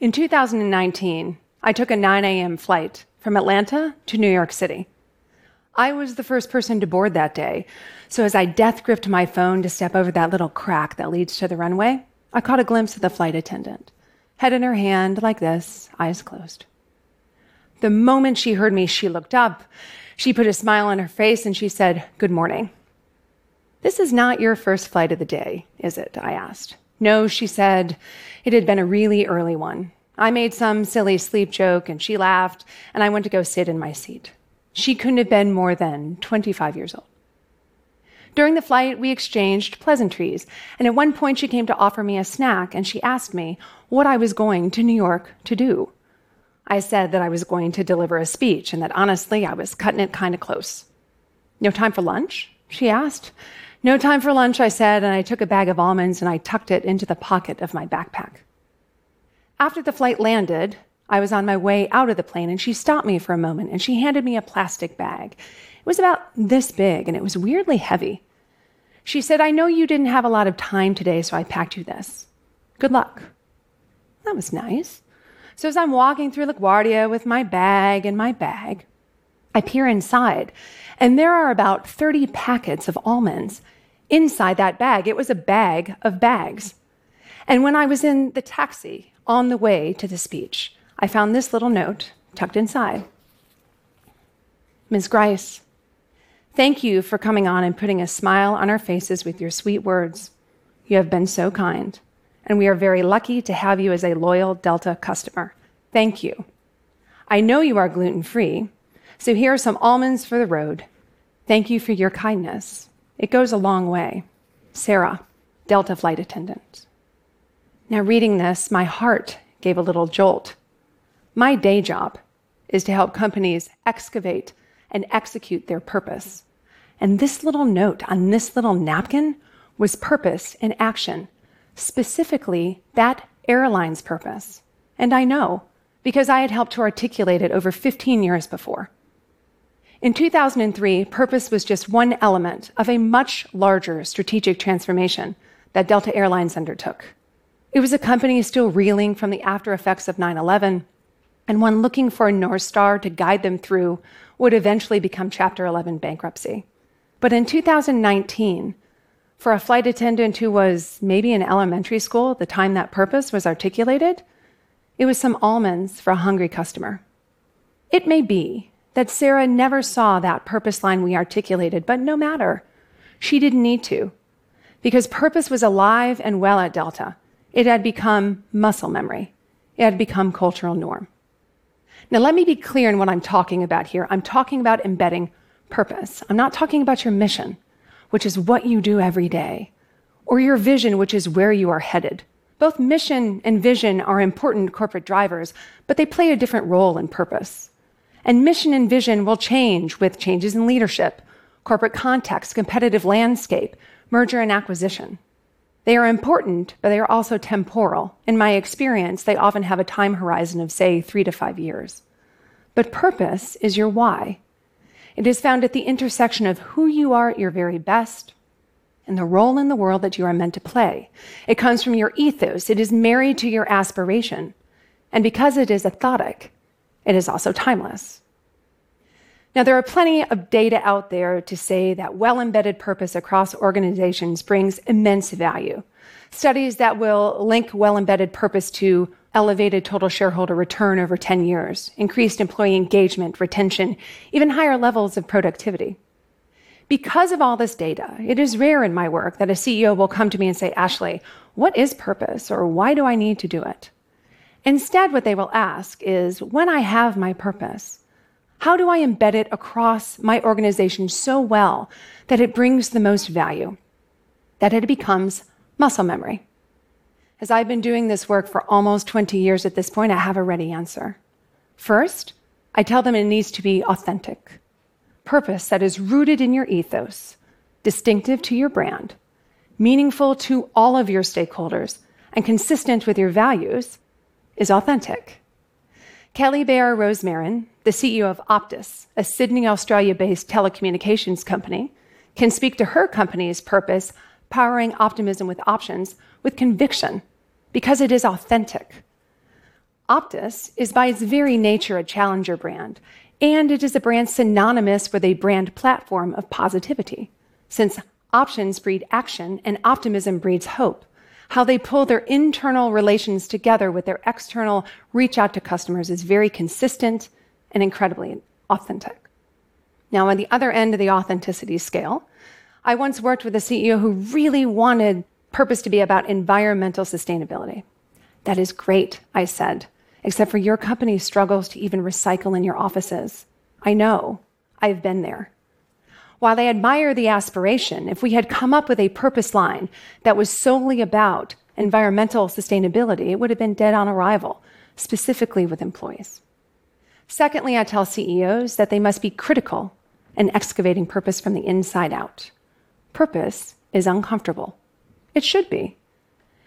In 2019, I took a 9 a.m. flight from Atlanta to New York City. I was the first person to board that day, so as I death gripped my phone to step over that little crack that leads to the runway, I caught a glimpse of the flight attendant, head in her hand like this, eyes closed. The moment she heard me, she looked up, she put a smile on her face, and she said, Good morning. This is not your first flight of the day, is it? I asked. No, she said. It had been a really early one. I made some silly sleep joke and she laughed, and I went to go sit in my seat. She couldn't have been more than 25 years old. During the flight, we exchanged pleasantries, and at one point she came to offer me a snack and she asked me what I was going to New York to do. I said that I was going to deliver a speech and that honestly I was cutting it kind of close. No time for lunch? She asked. No time for lunch, I said, and I took a bag of almonds and I tucked it into the pocket of my backpack. After the flight landed, I was on my way out of the plane and she stopped me for a moment and she handed me a plastic bag. It was about this big and it was weirdly heavy. She said, I know you didn't have a lot of time today, so I packed you this. Good luck. That was nice. So as I'm walking through LaGuardia with my bag and my bag, I peer inside, and there are about 30 packets of almonds inside that bag. It was a bag of bags. And when I was in the taxi on the way to the speech, I found this little note tucked inside. Ms. Grice, thank you for coming on and putting a smile on our faces with your sweet words. You have been so kind, and we are very lucky to have you as a loyal Delta customer. Thank you. I know you are gluten free, so here are some almonds for the road. Thank you for your kindness. It goes a long way. Sarah, Delta flight attendant. Now, reading this, my heart gave a little jolt. My day job is to help companies excavate and execute their purpose. And this little note on this little napkin was purpose in action, specifically that airline's purpose. And I know because I had helped to articulate it over 15 years before. In 2003, purpose was just one element of a much larger strategic transformation that Delta Airlines undertook. It was a company still reeling from the after effects of 9 11, and one looking for a North Star to guide them through would eventually become Chapter 11 bankruptcy. But in 2019, for a flight attendant who was maybe in elementary school at the time that purpose was articulated, it was some almonds for a hungry customer. It may be that Sarah never saw that purpose line we articulated, but no matter. She didn't need to. Because purpose was alive and well at Delta. It had become muscle memory. It had become cultural norm. Now, let me be clear in what I'm talking about here. I'm talking about embedding purpose. I'm not talking about your mission, which is what you do every day, or your vision, which is where you are headed. Both mission and vision are important corporate drivers, but they play a different role in purpose. And mission and vision will change with changes in leadership, corporate context, competitive landscape, merger and acquisition. They are important, but they are also temporal. In my experience, they often have a time horizon of, say, three to five years. But purpose is your why. It is found at the intersection of who you are at your very best and the role in the world that you are meant to play. It comes from your ethos, it is married to your aspiration. And because it is ethotic, it is also timeless. Now, there are plenty of data out there to say that well embedded purpose across organizations brings immense value. Studies that will link well embedded purpose to elevated total shareholder return over 10 years, increased employee engagement, retention, even higher levels of productivity. Because of all this data, it is rare in my work that a CEO will come to me and say, Ashley, what is purpose or why do I need to do it? Instead, what they will ask is, when I have my purpose, how do I embed it across my organization so well that it brings the most value, that it becomes muscle memory? As I've been doing this work for almost 20 years at this point, I have a ready answer. First, I tell them it needs to be authentic purpose that is rooted in your ethos, distinctive to your brand, meaningful to all of your stakeholders, and consistent with your values is authentic. Kelly Bayer Rosmarin, the CEO of Optus, a Sydney, Australia based telecommunications company, can speak to her company's purpose, powering optimism with options, with conviction, because it is authentic. Optus is by its very nature a challenger brand, and it is a brand synonymous with a brand platform of positivity, since options breed action and optimism breeds hope. How they pull their internal relations together with their external reach out to customers is very consistent and incredibly authentic. Now, on the other end of the authenticity scale, I once worked with a CEO who really wanted purpose to be about environmental sustainability. That is great, I said, except for your company struggles to even recycle in your offices. I know. I've been there. While I admire the aspiration, if we had come up with a purpose line that was solely about environmental sustainability, it would have been dead on arrival, specifically with employees. Secondly, I tell CEOs that they must be critical in excavating purpose from the inside out. Purpose is uncomfortable. It should be,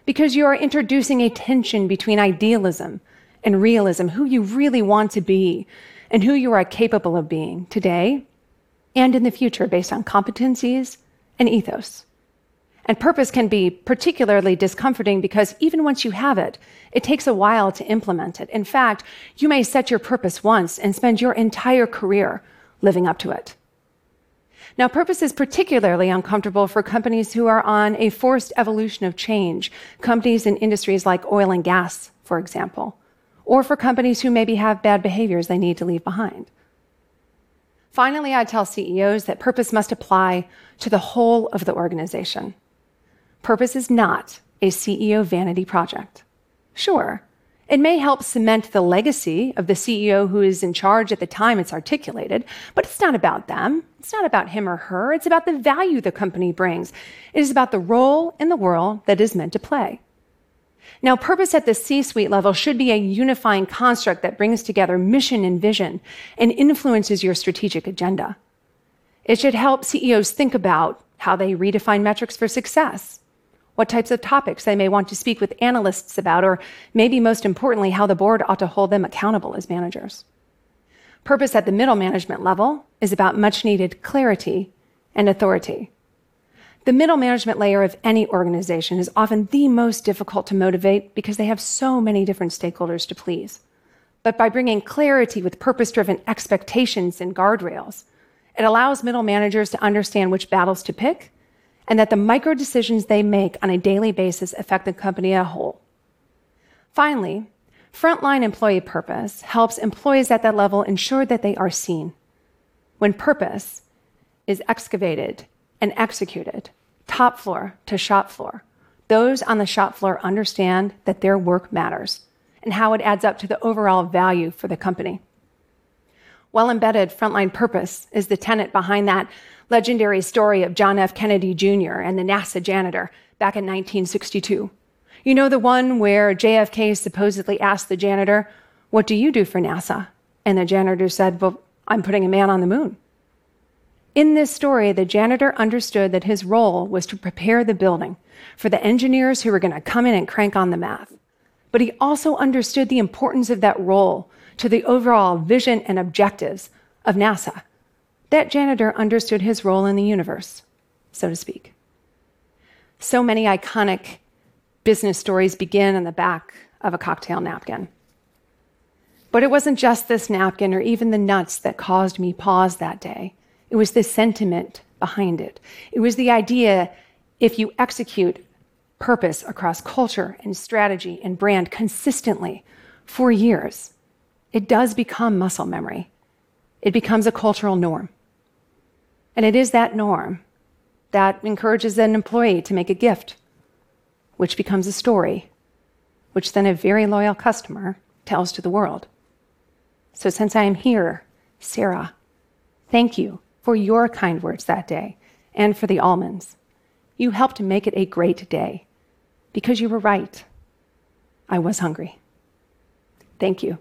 because you are introducing a tension between idealism and realism, who you really want to be and who you are capable of being today and in the future based on competencies and ethos. And purpose can be particularly discomforting because even once you have it, it takes a while to implement it. In fact, you may set your purpose once and spend your entire career living up to it. Now, purpose is particularly uncomfortable for companies who are on a forced evolution of change, companies in industries like oil and gas, for example, or for companies who maybe have bad behaviors they need to leave behind. Finally, I tell CEOs that purpose must apply to the whole of the organization. Purpose is not a CEO vanity project. Sure, it may help cement the legacy of the CEO who is in charge at the time it's articulated, but it's not about them. It's not about him or her. It's about the value the company brings. It is about the role in the world that is meant to play. Now, purpose at the C suite level should be a unifying construct that brings together mission and vision and influences your strategic agenda. It should help CEOs think about how they redefine metrics for success, what types of topics they may want to speak with analysts about, or maybe most importantly, how the board ought to hold them accountable as managers. Purpose at the middle management level is about much needed clarity and authority. The middle management layer of any organization is often the most difficult to motivate because they have so many different stakeholders to please. But by bringing clarity with purpose driven expectations and guardrails, it allows middle managers to understand which battles to pick and that the micro decisions they make on a daily basis affect the company as a whole. Finally, frontline employee purpose helps employees at that level ensure that they are seen. When purpose is excavated and executed, top floor to shop floor, those on the shop floor understand that their work matters and how it adds up to the overall value for the company. Well embedded frontline purpose is the tenet behind that legendary story of John F. Kennedy Jr. and the NASA janitor back in 1962. You know the one where JFK supposedly asked the janitor, What do you do for NASA? And the janitor said, Well, I'm putting a man on the moon. In this story, the janitor understood that his role was to prepare the building for the engineers who were going to come in and crank on the math. But he also understood the importance of that role to the overall vision and objectives of NASA that janitor understood his role in the universe, so to speak. So many iconic business stories begin on the back of a cocktail napkin. But it wasn't just this napkin or even the nuts that caused me pause that day. It was the sentiment behind it. It was the idea if you execute purpose across culture and strategy and brand consistently for years, it does become muscle memory. It becomes a cultural norm. And it is that norm that encourages an employee to make a gift, which becomes a story, which then a very loyal customer tells to the world. So, since I am here, Sarah, thank you for your kind words that day and for the almonds. You helped make it a great day because you were right. I was hungry. Thank you.